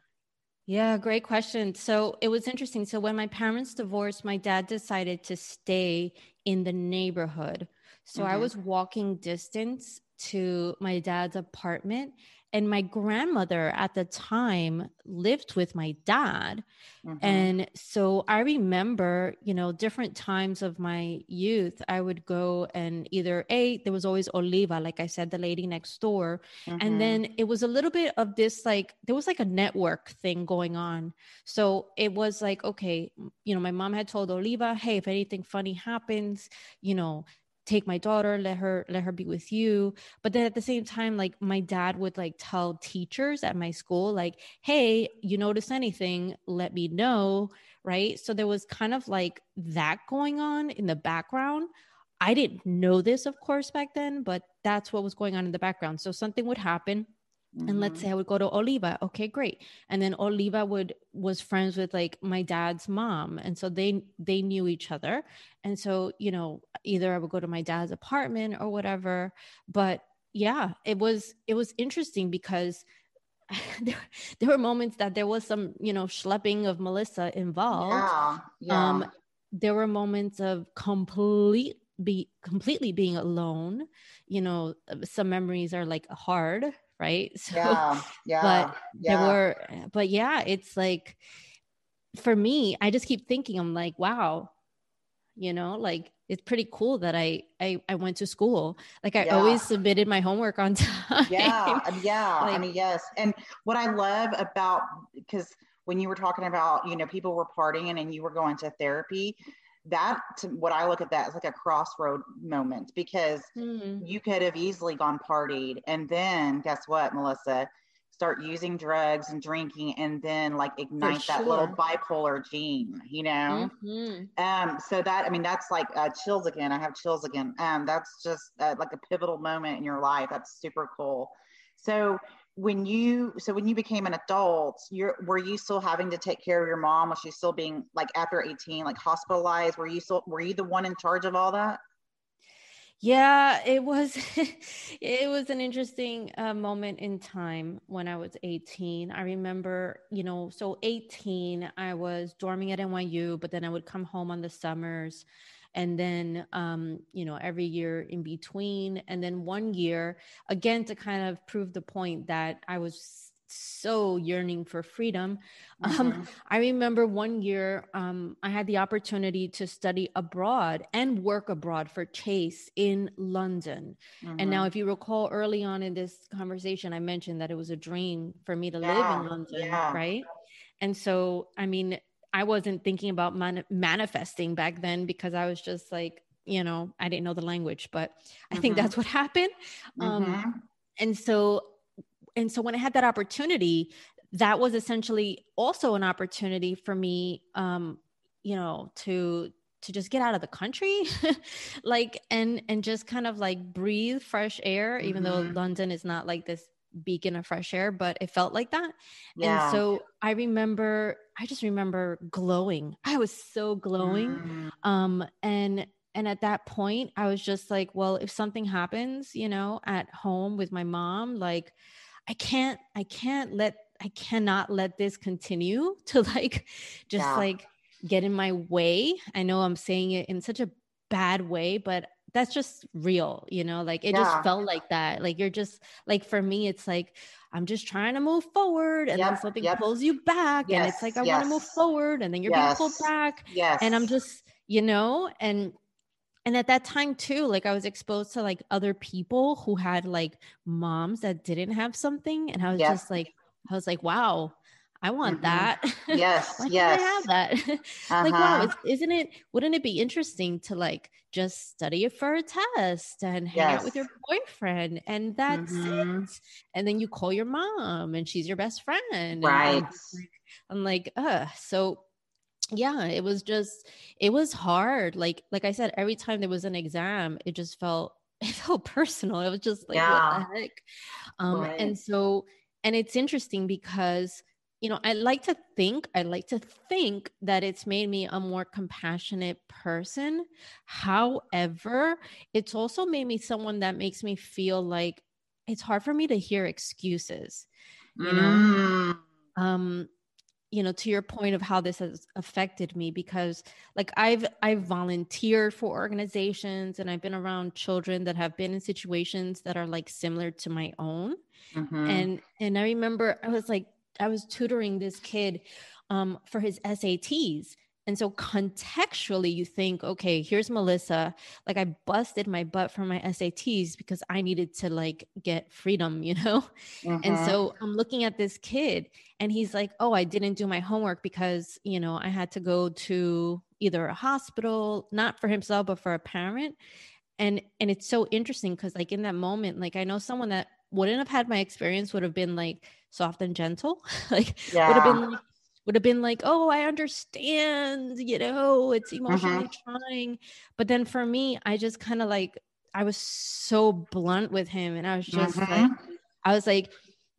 Yeah, great question. So it was interesting. So when my parents divorced, my dad decided to stay in the neighborhood. So mm-hmm. I was walking distance to my dad's apartment and my grandmother at the time lived with my dad mm-hmm. and so i remember you know different times of my youth i would go and either a there was always oliva like i said the lady next door mm-hmm. and then it was a little bit of this like there was like a network thing going on so it was like okay you know my mom had told oliva hey if anything funny happens you know take my daughter let her let her be with you. But then at the same time like my dad would like tell teachers at my school like hey you notice anything? Let me know right? So there was kind of like that going on in the background. I didn't know this of course back then but that's what was going on in the background. So something would happen Mm-hmm. And let's say mm-hmm. I would go to Oliva. Okay, great. And then Oliva would was friends with like my dad's mom. And so they they knew each other. And so, you know, either I would go to my dad's apartment or whatever. But yeah, it was it was interesting because [laughs] there, there were moments that there was some, you know, schlepping of Melissa involved. Yeah, yeah. Um, there were moments of complete be completely being alone. You know, some memories are like hard, right? [laughs] So, yeah, yeah, but yeah. there were, eh, but yeah, it's like for me, I just keep thinking, I'm like, wow, you know, like it's pretty cool that I I, I went to school. Like I yeah. always submitted my homework on [laughs] time. Yeah, yeah. Like, I mean, yes. And what I love about because when you were talking about, you know, people were partying and you were going to therapy, that to what I look at that as like a crossroad moment because mm-hmm. you could have easily gone partied and then guess what, Melissa? Start using drugs and drinking and then like ignite sure. that little bipolar gene, you know? Mm-hmm. Um, so that, I mean, that's like uh, chills again. I have chills again. Um, that's just uh, like a pivotal moment in your life. That's super cool. So when you so when you became an adult you're were you still having to take care of your mom? Was she still being like after 18 like hospitalized? Were you still were you the one in charge of all that? Yeah it was [laughs] it was an interesting uh, moment in time when i was 18 i remember you know so 18 i was dorming at nyu but then i would come home on the summers and then um, you know every year in between and then one year again to kind of prove the point that i was so yearning for freedom. [laughs] Um, mm-hmm. Um, I remember one year um, I had the opportunity to study abroad and work abroad for Chase in London. Mm-hmm. And now, mm-hmm. if you recall early on in this conversation, I mentioned that it was a dream for me to yeah. live in London, yeah. right? And so, I mean, I wasn't thinking about man- manifesting back then because I was just like, you know, I didn't know the language, but I mm-hmm. think that's what [laughs] happened. Um, mm-hmm. and so, and so when I had that opportunity, that was essentially also an opportunity for me, um, you know, to to just get out of the country [laughs] like and and just kind of like breathe fresh air even mm-hmm. though london is not like this beacon of fresh air, but it felt like that. Yeah. And so I remember, I just remember glowing. I was so glowing. Mm. Um, and and at that point, I was just like, well, if something happens, you know, at home with my mom, like I can't, I can't let, I cannot let this continue [laughs] to like just yeah. like get in my way. I know I'm saying it in such a bad way, but that's just real, you know, like it yeah. just felt like that. Like you're just like for me, it's like I'm just trying to move forward and yep, then something yep. pulls you back. Yes, and it's like I yes. want to move forward and then you're yes. being pulled back. Yes. And I'm just, you know, and and at that time too, like I was exposed to like other people who had like moms that didn't have something. And I was just like, I was like, wow, I want mm-hmm. that. [laughs] Yes, yes. I have that. uh-huh. [laughs] Like, wow, uh-huh. isn't it? Wouldn't it be interesting to like just study it for a test and hang yes. out with your boyfriend, and that's mm-hmm. it. And then you call your mom, and she's your best friend. Right. I'm like, uh. So yeah, it was just, it was hard. Like, like I said, every time there was an exam, it just felt, [laughs] it felt personal. It was just like, yeah. what the heck? Um, right. and so, and it's interesting because you know, I like to think, I like to think that it's made me a more compassionate person. However, it's also made me someone that makes me feel like it's hard for me to hear excuses. You know, mm. um, you know, to your point of how this has affected me, because like I've I've volunteered for organizations and I've been around children that have been in situations that are like similar to my own. Mm-hmm. And and I remember I was like, I was tutoring this kid um, for his SATs. And so contextually, you think, okay, here's Melissa. Like I busted my butt for my SATs because I needed to like get freedom, you know? [laughs] And mm-hmm. so I'm looking at this kid and he's like, oh, I didn't do my homework because, you know, I had to go to either a hospital, not for himself, but for a parent. And and it's so interesting because like in that moment, like I know someone that wouldn't have had my experience would have been like soft and gentle [laughs] like yeah. would have been like would have been like oh i understand you know it's emotionally mm-hmm. trying but then for me i just kind of like i was so blunt with him and i was just mm-hmm. like i was like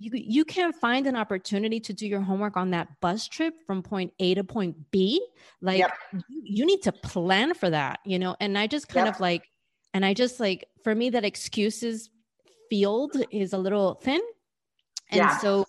you you can't find an opportunity to do your homework on that bus trip from point A to point B. Like yep. you, you, need to plan for that, you know. And I just kind yep. of like, and I just like for me that excuses field is a little thin. And yeah. so,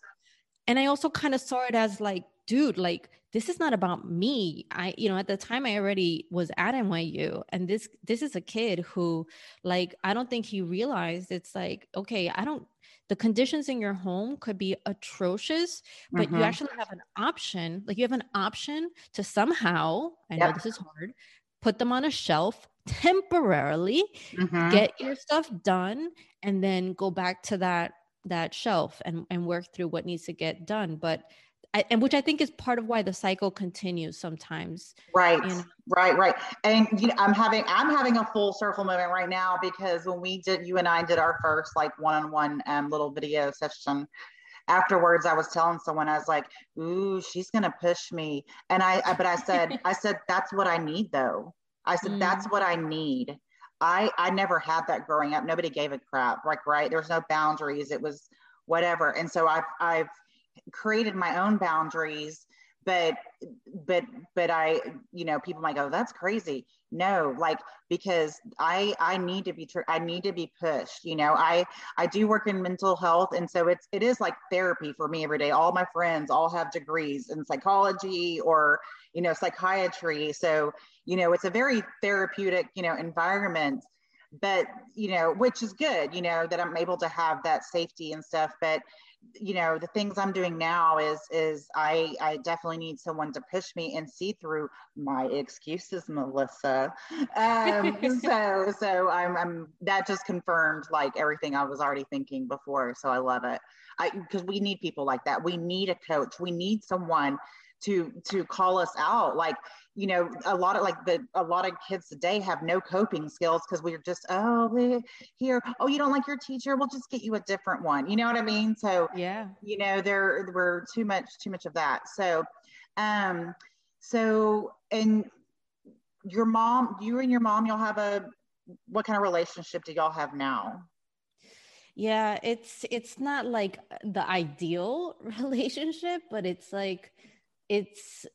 and I also kind of saw it as like, dude, like this is not about me i you know at the time i already was at nyu and this this is a kid who like i don't think he realized it's like okay i don't the conditions in your home could be atrocious but mm-hmm. you actually have an option like you have an option to somehow i know this is hard put them on a shelf temporarily mm-hmm. get your stuff done and then go back to that that shelf and and work through what needs to get done but I, and which I think is part of why the cycle continues sometimes. Right, you know? right, right. And you know, I'm having I'm having a full circle moment right now because when we did, you and I did our first like one-on-one um, little video session. Afterwards, I was telling someone I was like, "Ooh, she's gonna push me," and I, I but I said, [laughs] I said that's what I need though. I said mm. that's what I need. I I never had that growing up. Nobody gave a crap. Like right, there was no boundaries. It was whatever. And so I've I've created my own boundaries but but but i you know people might go that's crazy. No like because i i need to be tr- i need to be pushed you know? I i do work in mental health and so it's it is like therapy for me every day. All my friends all have degrees in psychology or you know psychiatry so you know it's a very therapeutic you know environment but you know which is good you know that i'm able to have that safety and stuff but you know the things i'm doing now is is i i definitely need someone to push me and see through my excuses melissa. Um [laughs] so so I'm, I'm that just confirmed like everything i was already thinking before so i love it. I because we need people like that. We need a coach. We need someone to to call us out. Like you know a lot of like the a lot of kids today have no coping skills because we're just oh here oh you don't like your teacher? We'll just get you a different one. You know what i mean? So yeah. you know there we're too much too much of that. So um so and your mom you and your mom y'all have a what kind of relationship do y'all have now? Yeah it's it's not like the ideal [laughs] relationship but it's like it's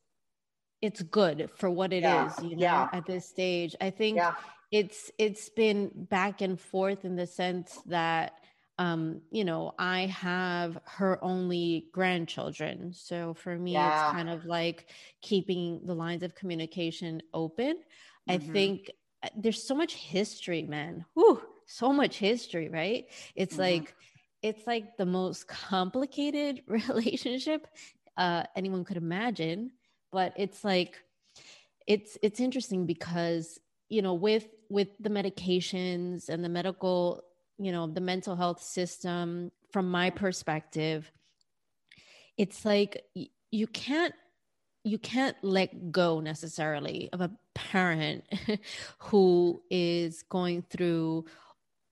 it's good for what it yeah. is, you know, yeah. at this stage. I think yeah. it's it's been back and forth in the sense that um, you know, I have her only grandchildren. So for me, it's kind of like keeping the lines of communication open. Mm-hmm. I think uh, there's so much history, man. Whew, so much history, right? It's mm-hmm. like it's like the most complicated [laughs] relationship uh, anyone could imagine. But it's like it's it's interesting because you know with with the medications and the medical you know the mental health system from my perspective it's like you can't you can't let go necessarily of a parent [laughs] who is going through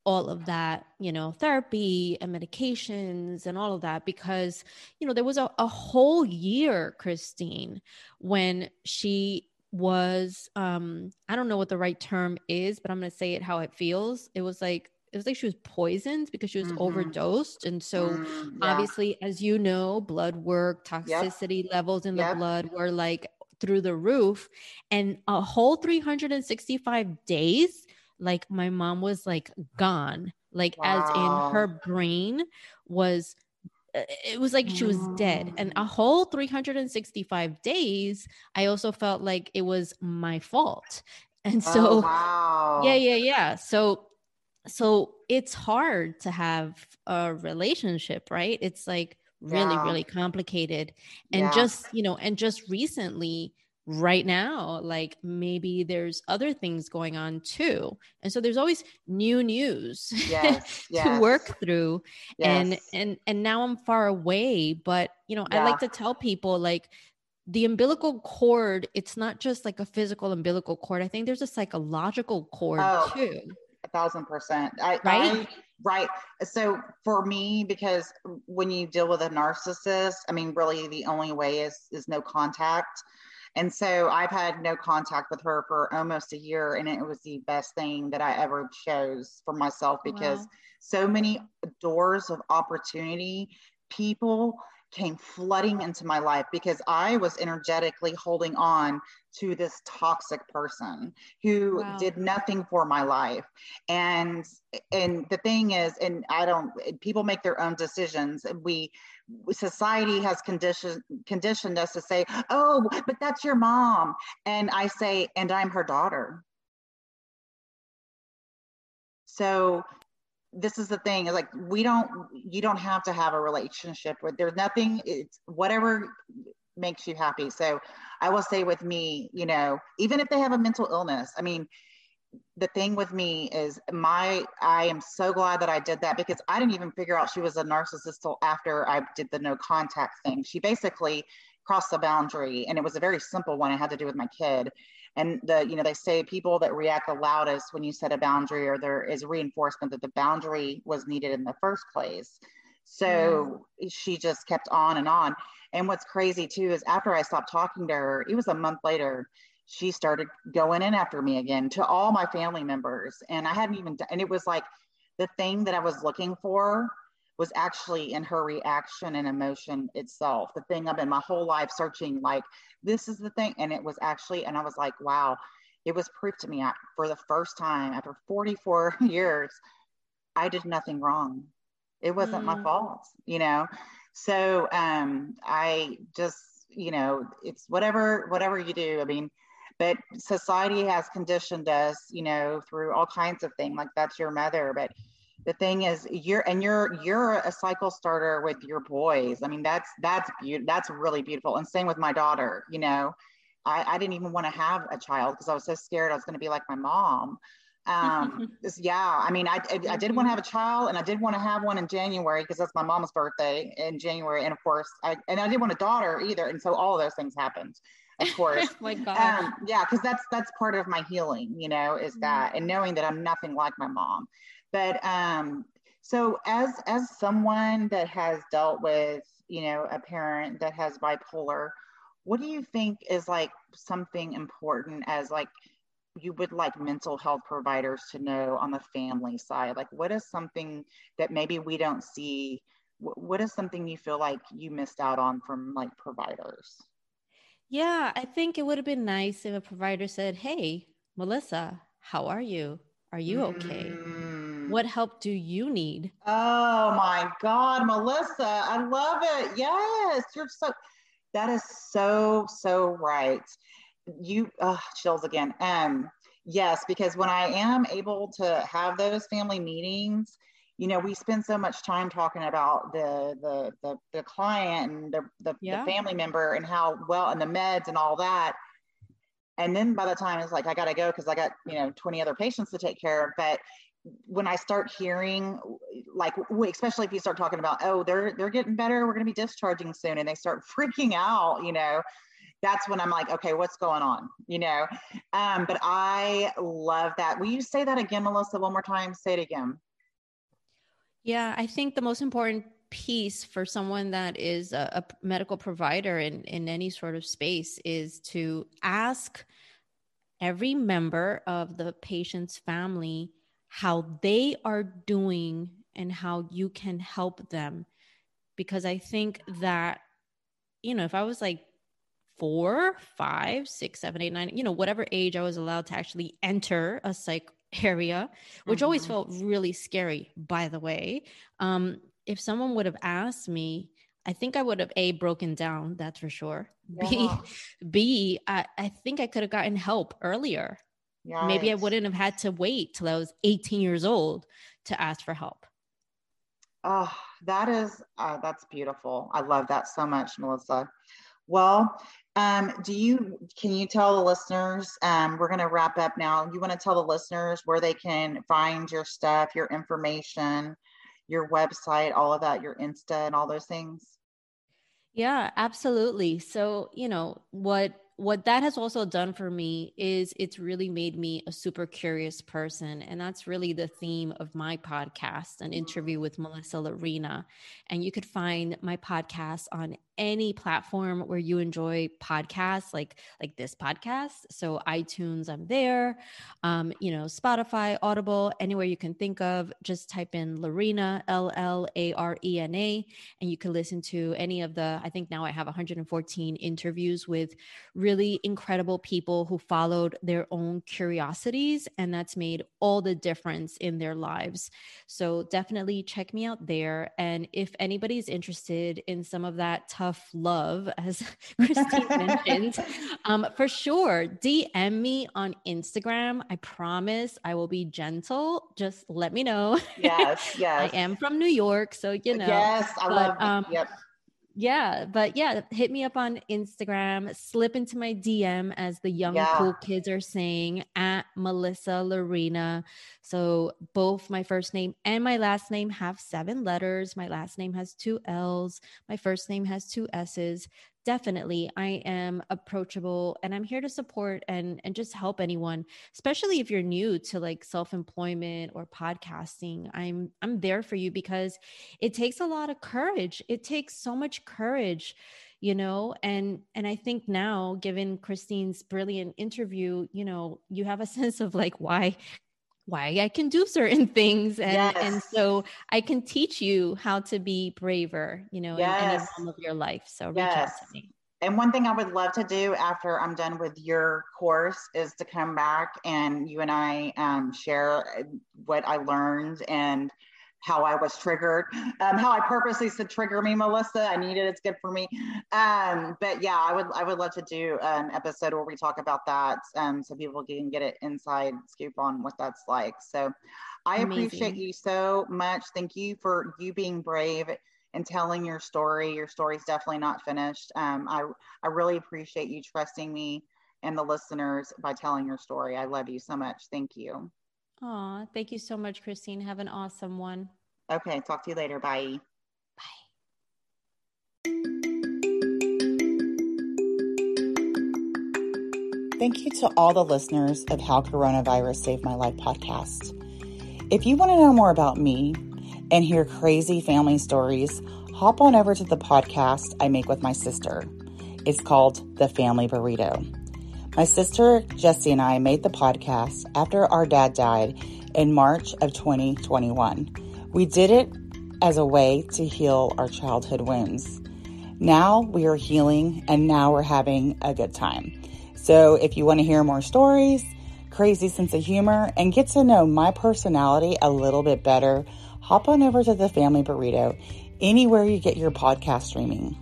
all of that, you know, therapy and medications and all of that because, you know, there was a, a whole year, Christine, when she was um I don't know what the right term is, but I'm going to say it how it feels. It was like it was like she was poisoned because she was mm-hmm. overdosed and so mm, yeah. obviously as you know blood work toxicity yep. levels in yep. the blood were like through the roof and a whole 365 days like my mom was like gone like wow. as in her brain was uh, it was like she was dead and a mm. whole 365 days i also felt like it was my fault and so oh, wow. yeah yeah yeah so so it's hard to have a relationship right it's like really yeah. really complicated and yeah. just you know and just recently right now like maybe there's other things going on too. And so there's always new news yes, yes. [laughs] to work through. Yes. and and and now i'm far away but you know yeah. i like to tell people like the umbilical cord it's not just like a physical umbilical cord. I think there's a psychological cord oh, too. a thousand percent. I, right? I, right. So for me because when you deal with a narcissist i mean really the only way is is no contact and so I've had no contact with her for almost a year, and it was the best thing that I ever chose for myself because wow. so many doors of opportunity, people came flooding into my life because I was energetically holding on to this toxic person who wow. did nothing for my life. And and the thing is, and I don't people make their own decisions. We society has conditioned conditioned us to say, oh, but that's your mom. And I say, and I'm her daughter. So this is the thing is like we don't you don't have to have a relationship with there's nothing it's whatever makes you happy. So i will say with me you know even if they have a mental illness i mean the thing with me is my i am so glad that i did that because i didn't even figure out she was a narcissist till after i did the no contact thing. She basically crossed the boundary and it was a very simple one. It had to do with my kid and the you know they say people that react the loudest when you set a boundary or there is reinforcement that the boundary was needed in the first place. So she just kept on and on. And what's crazy too is after i stopped talking to her it was a month later she started going in after me again to all my family members. And i hadn't even and it was like the thing that i was looking for was actually in her reaction and emotion itself. The thing I've been my whole life searching, like, this is the thing. And it was actually, and I was like, wow, it was proof to me for the first time after 44 [laughs] years, I did nothing wrong. It wasn't mm. my fault, you know? So um, I just, you know, it's whatever, whatever you do. I mean, but society has conditioned us, you know, through all kinds of things. Like that's your mother, but the thing is you're and you're you're a cycle starter with your boys. I mean that's that's beautiful that's really beautiful. And same with my daughter you know? I, I didn't even want to have a child because i was so scared i was going to be like my mom. Um [laughs] yeah i mean I, I, did want to have a child and i did want to have one in january because that's my mom's birthday in january. And of course i and i didn't want a daughter either. And so all those things happened of course [laughs] my god um, yeah because that's that's part of my healing you know is that and knowing that i'm nothing like my mom but um, so as as someone that has dealt with, you know, a parent that has bipolar, what do you think is like something important as like you would like mental health providers to know on the family side? Like, what is something that maybe we don't see? What is something you feel like you missed out on from like providers? Yeah, I think it would have been nice if a provider said, Hey, Melissa, how are you? Are you okay? Mm. What help do you need? Oh my God, Melissa, I love it. Yes, you're so, that is so, so right. You, oh, chills again. Um, yes, because when I am able to have those family meetings, you know, we spend so much time talking about the the the, the client and the the, yeah. the family member and how well and the meds and all that. And then by the time it's like i gotta go because i got you know 20 other patients to take care of. But when i start hearing like especially if you start talking about oh they're they're getting better we're going to be discharging soon and they start [laughs] freaking out you know that's when i'm like okay what's going on you know? Um, but i love that. Will you say that again melissa one more time? Say it again yeah i think the most important piece for someone that is a, a, medical provider in, in any sort of space is to ask every member of the patient's family how they are doing and how you can help them. Because I think that, you know, if I was like four, five, six, seven, eight, nine, you know, whatever age I was allowed to actually enter a psych area, which mm-hmm. always felt really scary, by the way. Um, if someone would have asked me, I think I would have a broken down. That's for sure. Yeah. B, [laughs] B, I, I think I could have gotten help earlier. Yes. Maybe I wouldn't have had to wait till I was 18 years old to ask for help. Oh, that is uh, that's beautiful. I love that so much, Melissa. Well, um, do you can you tell the listeners? Um, we're going to wrap up now. You want to tell the listeners where they can find your stuff, your information, your website, all of that, your Insta and all those things? Yeah, absolutely. So, you know, what what that has also done for me is it's really made me a super curious person and that's really the theme of my podcast an interview with melissa llarena and you could find my podcast on any platform where you enjoy podcasts, like like this podcast. So iTunes, I'm there. Um, you know, Spotify, Audible, anywhere you can think of. Just type in Llarena, L L A R E N A, and you can listen to any of the. I think now I have 114 interviews with really incredible people who followed their own curiosities, and that's made all the difference in their lives. So definitely check me out there. And if anybody's interested in some of that tough love, as [laughs] Christine mentioned, [laughs] um, for sure, DM me on Instagram. I promise I will be gentle. Just let me know. Yes, [laughs] yes. I am from New York, so you know. Yes, I but, love. um, yep. Yeah, but yeah, hit me up on Instagram, slip into my DM as the young Yeah. cool kids are saying at Melissa Llarena. So both my first name and my last name have seven letters. My last name has two L's. My first name has two S's. Definitely, I am approachable and I'm here to support and and just help anyone, especially if you're new to like self-employment or podcasting. I'm I'm there for you because it takes a lot of courage it takes so much courage you know and and i think now given christine's brilliant interview you know you have a [laughs] sense of like why why i can do certain [laughs] things and and so i can teach you how to be braver you know in any Yes. realm of your life so reach Yes. out to me And one thing I would love to do after I'm done with your course is to come back and you and I um, share uh, what I learned and how I was triggered, um, how I purposely said trigger me, Melissa. I need it. It's good for me. Um, but yeah, I would I would love to do an episode where we talk about that, um, so people can get an inside scoop on what that's like. So I appreciate you so much. Thank you for you being brave and telling your story. Your story's definitely not finished. Um, I I really appreciate you trusting me and the listeners by telling your story. I love you so much. Thank you. Aw, thank you so much christine have an awesome one Okay, talk to you later. Bye. bye Thank you to all the listeners of How Coronavirus Saved My Life podcast. If you want to know more about me and hear crazy family stories, hop on over to the podcast I make with my sister. It's called The Family Burrito. My sister Jessie and I made the podcast after our dad died in March of 2021. We did it as a way to heal our childhood wounds. Now we are healing and now we're having a good time. So if you want to hear more stories, crazy sense of humor, and get to know my personality a little bit better, hop on over to the Family Burrito anywhere you get your podcast streaming.